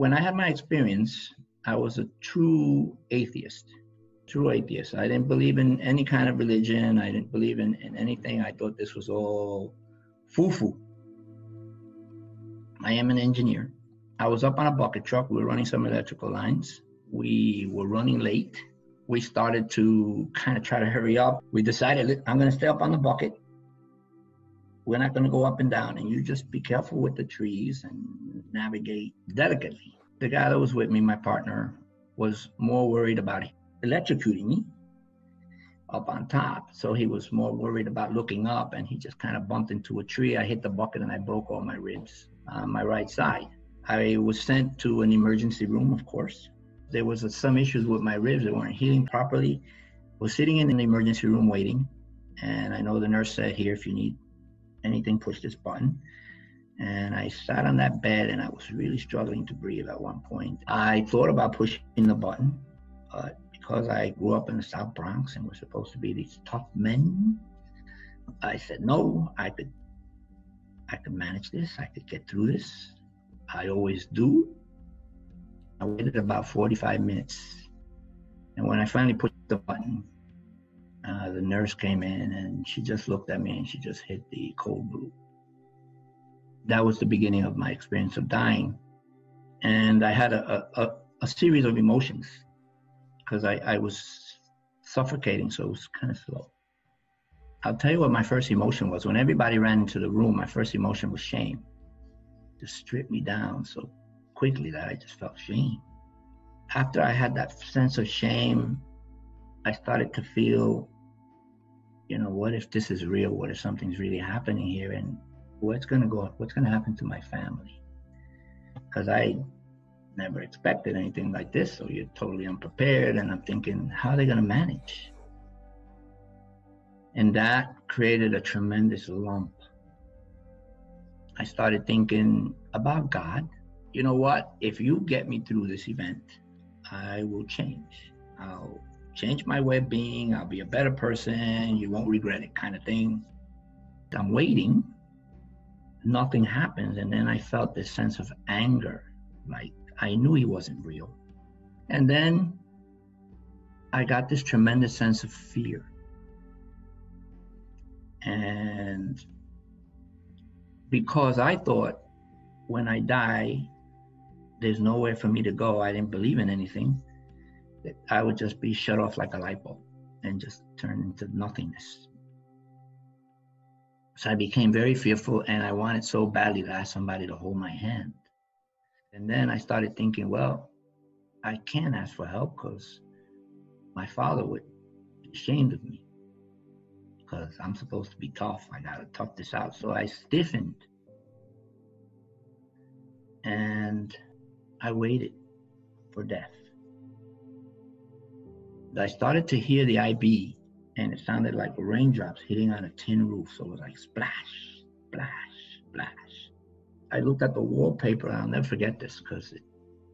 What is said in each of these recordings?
when I had my experience, I was a true atheist. True atheist. I didn't believe in any kind of religion. I didn't believe in, in anything. I thought this was all foo foo. I am an engineer. I was up on a bucket truck. We were running some electrical lines. We were running late. We started to kind of try to hurry up. We decided, I'm going to stay up on the bucket. We're not going to go up and down. And you just be careful with the trees and navigate delicately. The guy that was with me, my partner, was more worried about electrocuting me up on top. So he was more worried about looking up and he just kind of bumped into a tree. I hit the bucket and I broke all my ribs on my right side. I was sent to an emergency room, of course. There was a, some issues with my ribs that weren't healing properly. Was sitting in an emergency room waiting, and I know the nurse said, "Here, if you need anything, push this button." And I sat on that bed, and I was really struggling to breathe at one point. I thought about pushing the button, but because I grew up in the South Bronx and we're supposed to be these tough men, I said no. I could I could manage this. I could get through this. I always do. I waited about 45 minutes. And when I finally pushed the button, uh, the nurse came in and she just looked at me and she just hit the code blue. That was the beginning of my experience of dying. And I had a, a, a series of emotions because I, I was suffocating, so it was kind of slow. I'll tell you what my first emotion was. When everybody ran into the room, my first emotion was shame. Just stripped me down so quickly that I just felt shame. After I had that sense of shame, I started to feel, you know, what if this is real? What if something's really happening here? And what's going to go, what's going to happen to my family? Because I never expected anything like this. So you're totally unprepared. And I'm thinking, how are they going to manage? And that created a tremendous lump. I started thinking about God. You know what? If you get me through this event, I will change. I'll change my way of being. I'll be a better person. You won't regret it, kind of thing. I'm waiting. Nothing happens. And then I felt this sense of anger. Like I knew he wasn't real. And then I got this tremendous sense of fear. And because I thought when I die, there's nowhere for me to go, I didn't believe in anything, I would just be shut off like a light bulb and just turn into nothingness. So I became very fearful and I wanted so badly to ask somebody to hold my hand. And then I started thinking, well, I can't ask for help because my father would be ashamed of me because I'm supposed to be tough. I gotta tough this out. So I stiffened and I waited for death. I started to hear the IV and it sounded like raindrops hitting on a tin roof. So it was like splash, splash, splash. I looked at the wallpaper and I'll never forget this because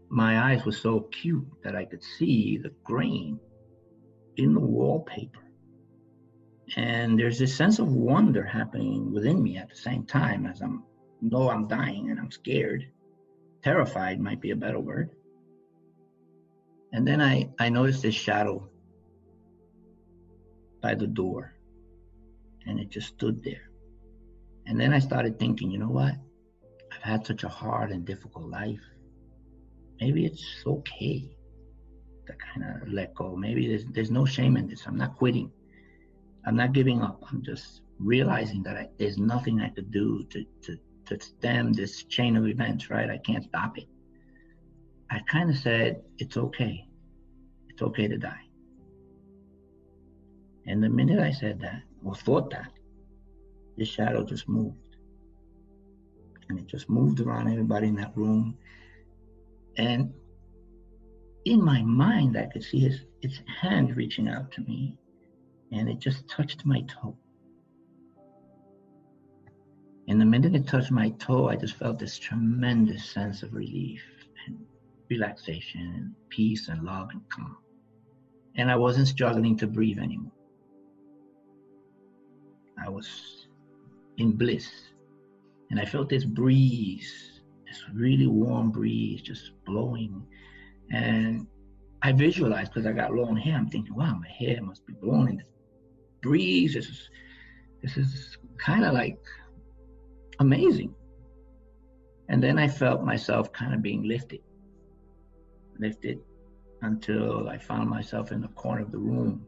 my eyes were so acute that I could see the grain in the wallpaper and there's this sense of wonder happening within me at the same time as i'm know i'm dying and i'm scared terrified might be a better word and then i i noticed this shadow by the door and it just stood there and then i started thinking you know what i've had such a hard and difficult life maybe it's okay to kind of let go maybe there's there's no shame in this i'm not quitting I'm not giving up. I'm just realizing that I, there's nothing I could do to, to, to stem this chain of events, right? I can't stop it. I kind of said, it's okay. It's okay to die. And the minute I said that, or thought that, the shadow just moved. And it just moved around everybody in that room. And in my mind, I could see his, its hand reaching out to me and it just touched my toe. And the minute it touched my toe, I just felt this tremendous sense of relief and relaxation and peace and love and calm. And I wasn't struggling to breathe anymore. I was in bliss. And I felt this breeze this really warm breeze just blowing. And I visualized because I got long hair. I'm thinking, wow, my hair must be blowing in this breeze. This is this is kind of like amazing. And then I felt myself kind of being lifted, lifted until I found myself in the corner of the room.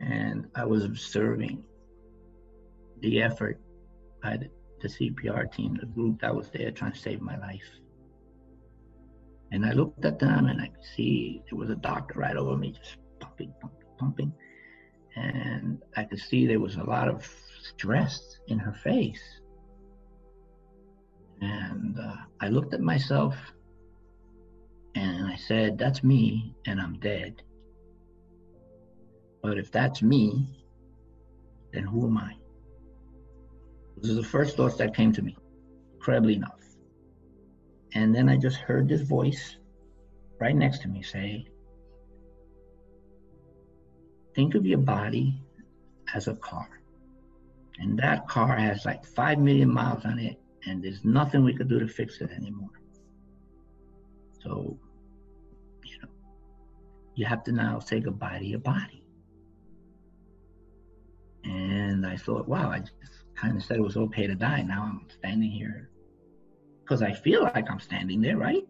And I was observing the effort by the, the CPR team, the group that was there trying to save my life. And I looked at them and I could see there was a doctor right over me, just pumping, pumping, pumping. And I could see there was a lot of stress in her face. And uh, I looked at myself and I said, That's me, and I'm dead. But if that's me, then who am I? This is the first thoughts that came to me, incredibly enough. And then I just heard this voice right next to me say, Think of your body as a car. And that car has like 5 million miles on it, and there's nothing we could do to fix it anymore. So, you have to now say goodbye to your body. And I thought, wow, I just kind of said it was okay to die. Now I'm standing here because I feel like I'm standing there, right?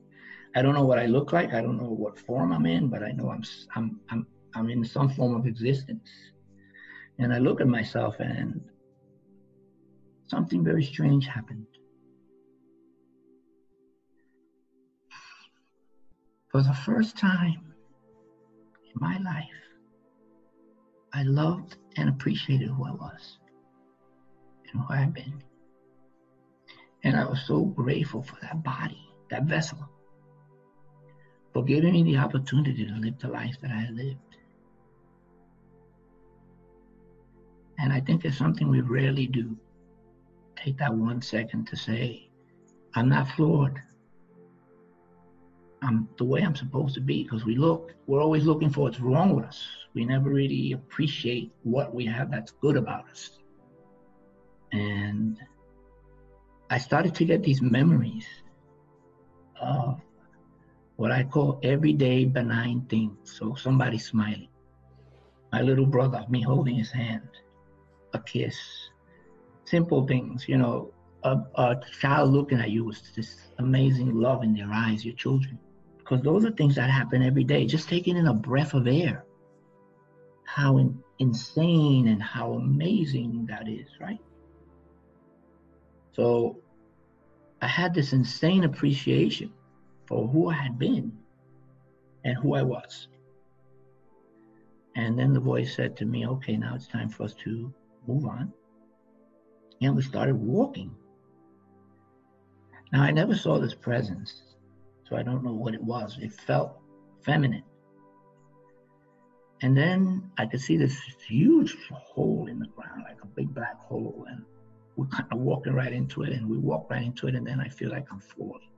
I don't know what I look like. I don't know what form I'm in, but I know I'm I'm I'm I'm in some form of existence. And I look at myself and something very strange happened. For the first time my life, I loved and appreciated who I was and who I've been. And I was so grateful for that body, that vessel, for giving me the opportunity to live the life that I lived. And I think it's something we rarely do. Take that one second to say, I'm not flawed. I'm the way I'm supposed to be because we look, we're always looking for what's wrong with us. We never really appreciate what we have that's good about us. And I started to get these memories of what I call everyday benign things. So somebody smiling, my little brother, me holding his hand, a kiss, simple things, you know, a, a child looking at you with this amazing love in their eyes, your children. Because those are things that happen every day. Just taking in a breath of air. How in, insane and how amazing that is, right? So I had this insane appreciation for who I had been and who I was. And then the voice said to me, okay, now it's time for us to move on. And we started walking. Now, I never saw this presence, so I don't know what it was. It felt feminine. And then I could see this huge hole in the ground, like a big black hole. And we're kind of walking right into it and we walk right into it and then I feel like I'm falling.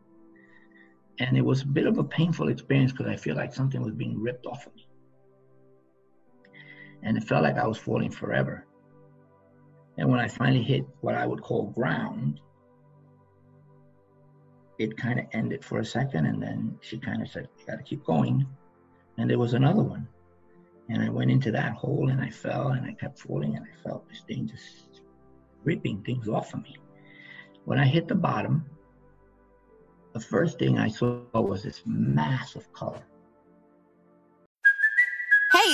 And it was a bit of a painful experience because I feel like something was being ripped off of me. And it felt like I was falling forever. And when I finally hit what I would call ground, it kind of ended for a second and then she kind of said, You gotta keep going. And there was another one. And I went into that hole and I fell and I kept falling and I felt this thing just ripping things off of me. When I hit the bottom, the first thing I saw was this mass of color.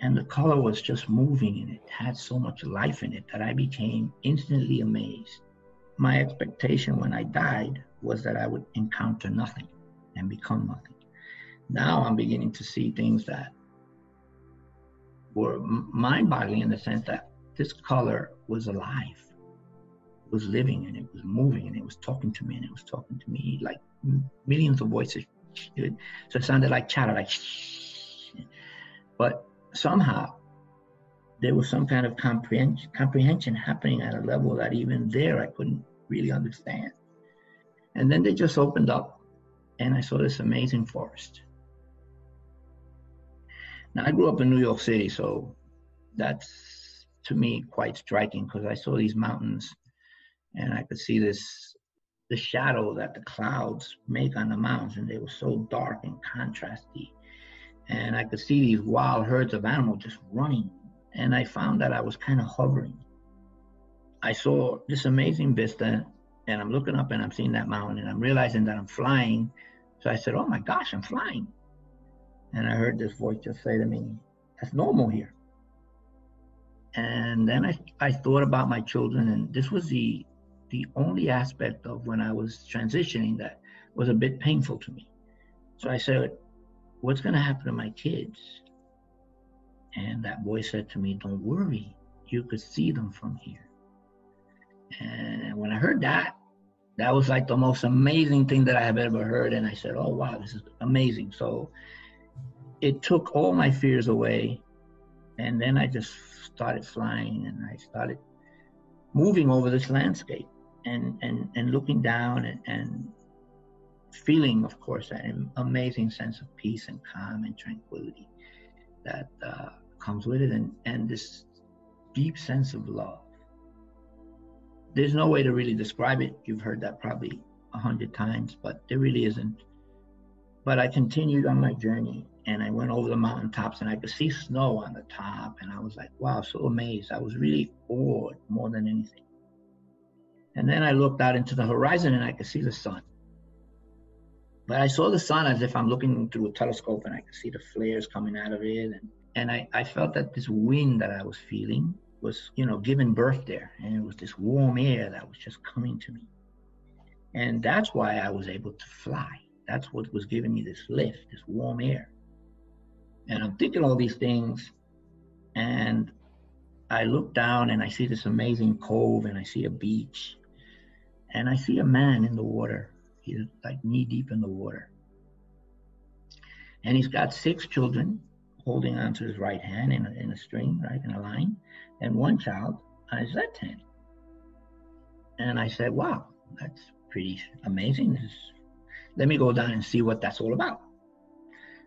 And the color was just moving and it had so much life in it that I became instantly amazed. My expectation when I died was that I would encounter nothing and become nothing. Now I'm beginning to see things that were mind boggling in the sense that this color was alive was living and it was moving and it was talking to me and it was talking to me like millions of voices. So it sounded like chatter, like. But somehow there was some kind of comprehension, comprehension happening at a level that even there I couldn't really understand. And then they just opened up and I saw this amazing forest. Now I grew up in New York City, so that's to me quite striking because I saw these mountains and I could see this the shadow that the clouds make on the mountains and they were so dark and contrasty. And I could see these wild herds of animals just running. And I found that I was kind of hovering. I saw this amazing vista and I'm looking up and I'm seeing that mountain and I'm realizing that I'm flying. So I said, Oh my gosh, I'm flying. And I heard this voice just say to me, That's normal here. And then I, I thought about my children, and this was the the only aspect of when I was transitioning that was a bit painful to me. So I said, What's going to happen to my kids? And that boy said to me, Don't worry, you could see them from here. And when I heard that, that was like the most amazing thing that I have ever heard. And I said, Oh, wow, this is amazing. So it took all my fears away. And then I just started flying and I started moving over this landscape and, and, and looking down and, and feeling, of course, an amazing sense of peace and calm and tranquility that uh, comes with it and, and this deep sense of love there's no way to really describe it. You've heard that probably a hundred times, but there really isn't. But I continued on my journey and I went over the mountaintops and I could see snow on the top. And I was like, wow, so amazed. I was really awed more than anything. And then I looked out into the horizon and I could see the sun. But I saw the sun as if I'm looking through a telescope and I could see the flares coming out of it. And, and I, I felt that this wind that I was feeling was, you know, giving birth there. And it was this warm air that was just coming to me. And that's why I was able to fly. That's what was giving me this lift, this warm air. And I'm thinking all these things. And I look down and I see this amazing cove and I see a beach. And I see a man in the water. He's like knee deep in the water. And he's got six children holding onto his right hand in a, in a string, right, in a line and one child on his left hand. And I said, wow, that's pretty amazing. Let me go down and see what that's all about.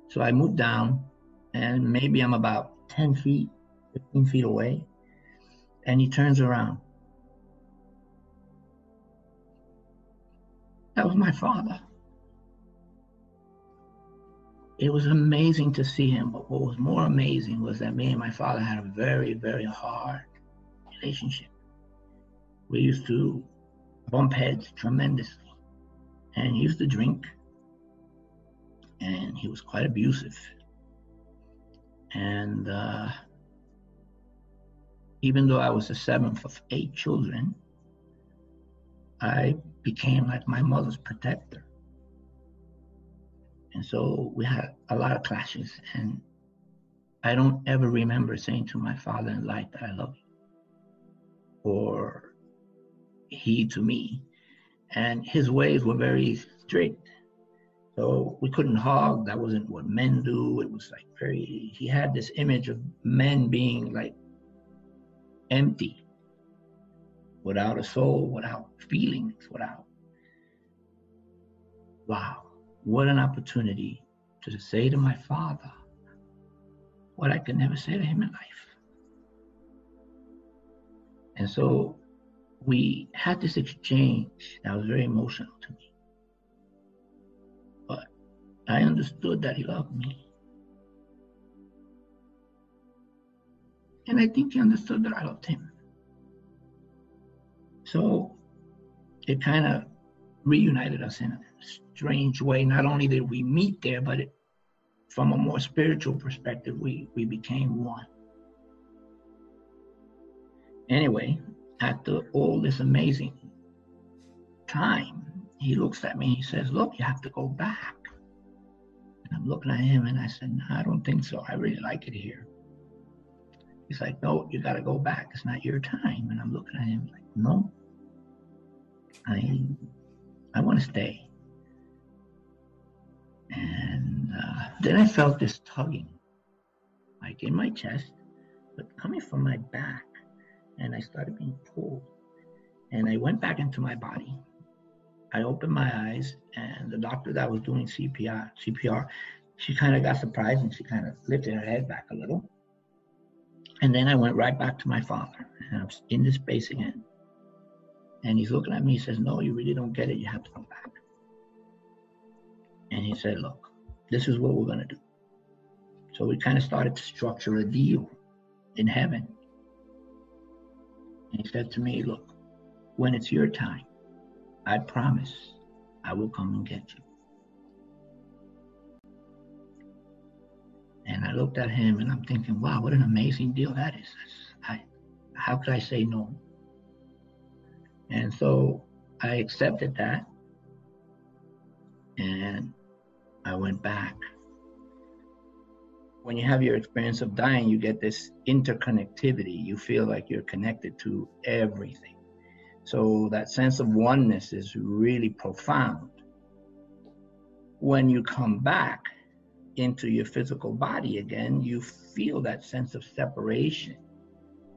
So I moved down, and maybe I'm about 10 feet, 15 feet away, and he turns around. That was my father. It was amazing to see him, but what was more amazing was that me and my father had a very, very hard relationship. We used to bump heads tremendously. And he used to drink, and he was quite abusive. And uh, even though I was the seventh of eight children, I became like my mother's protector. And so we had a lot of clashes. And I don't ever remember saying to my father in life that I love you, or he to me. And his ways were very strict. So we couldn't hug. That wasn't what men do. It was like very, he had this image of men being like empty, without a soul, without feelings, without. Wow. What an opportunity to say to my father what I could never say to him in life. And so we had this exchange that was very emotional to me. But I understood that he loved me. And I think he understood that I loved him. So it kind of reunited us in a strange way. Not only did we meet there, but it, from a more spiritual perspective, we, we became one. Anyway, after all this amazing time, he looks at me and he says, Look, you have to go back. And I'm looking at him and I said, No, I don't think so. I really like it here. He's like, No, you got to go back. It's not your time. And I'm looking at him like, No, I, I want to stay. And uh, then I felt this tugging, like in my chest, but coming from my back. And I started being pulled. And I went back into my body. I opened my eyes, and the doctor that was doing CPR, CPR, she kind of got surprised and she kind of lifted her head back a little. And then I went right back to my father, and I'm in this space again. And he's looking at me. He says, "No, you really don't get it. You have to come back." And he said, "Look, this is what we're gonna do." So we kind of started to structure a deal in heaven. And he said to me, "Look, when it's your time, I promise I will come and get you." And I looked at him and I'm thinking, wow, what an amazing deal that is. I, how could I say no? And so I accepted that and I went back. When you have your experience of dying, you get this interconnectivity. You feel like you're connected to everything. So that sense of oneness is really profound. When you come back, into your physical body again, you feel that sense of separation.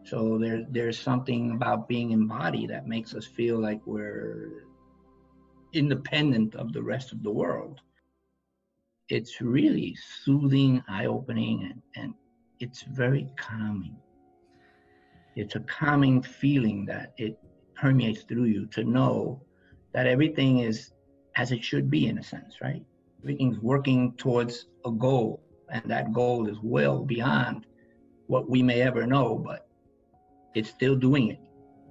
So there, there's something about being in body that makes us feel like we're independent of the rest of the world. It's really soothing, eye opening, and, and it's very calming. It's a calming feeling that it permeates through you to know that everything is as it should be in a sense, right? Everything's working towards a goal, and that goal is well beyond what we may ever know, but it's still doing it.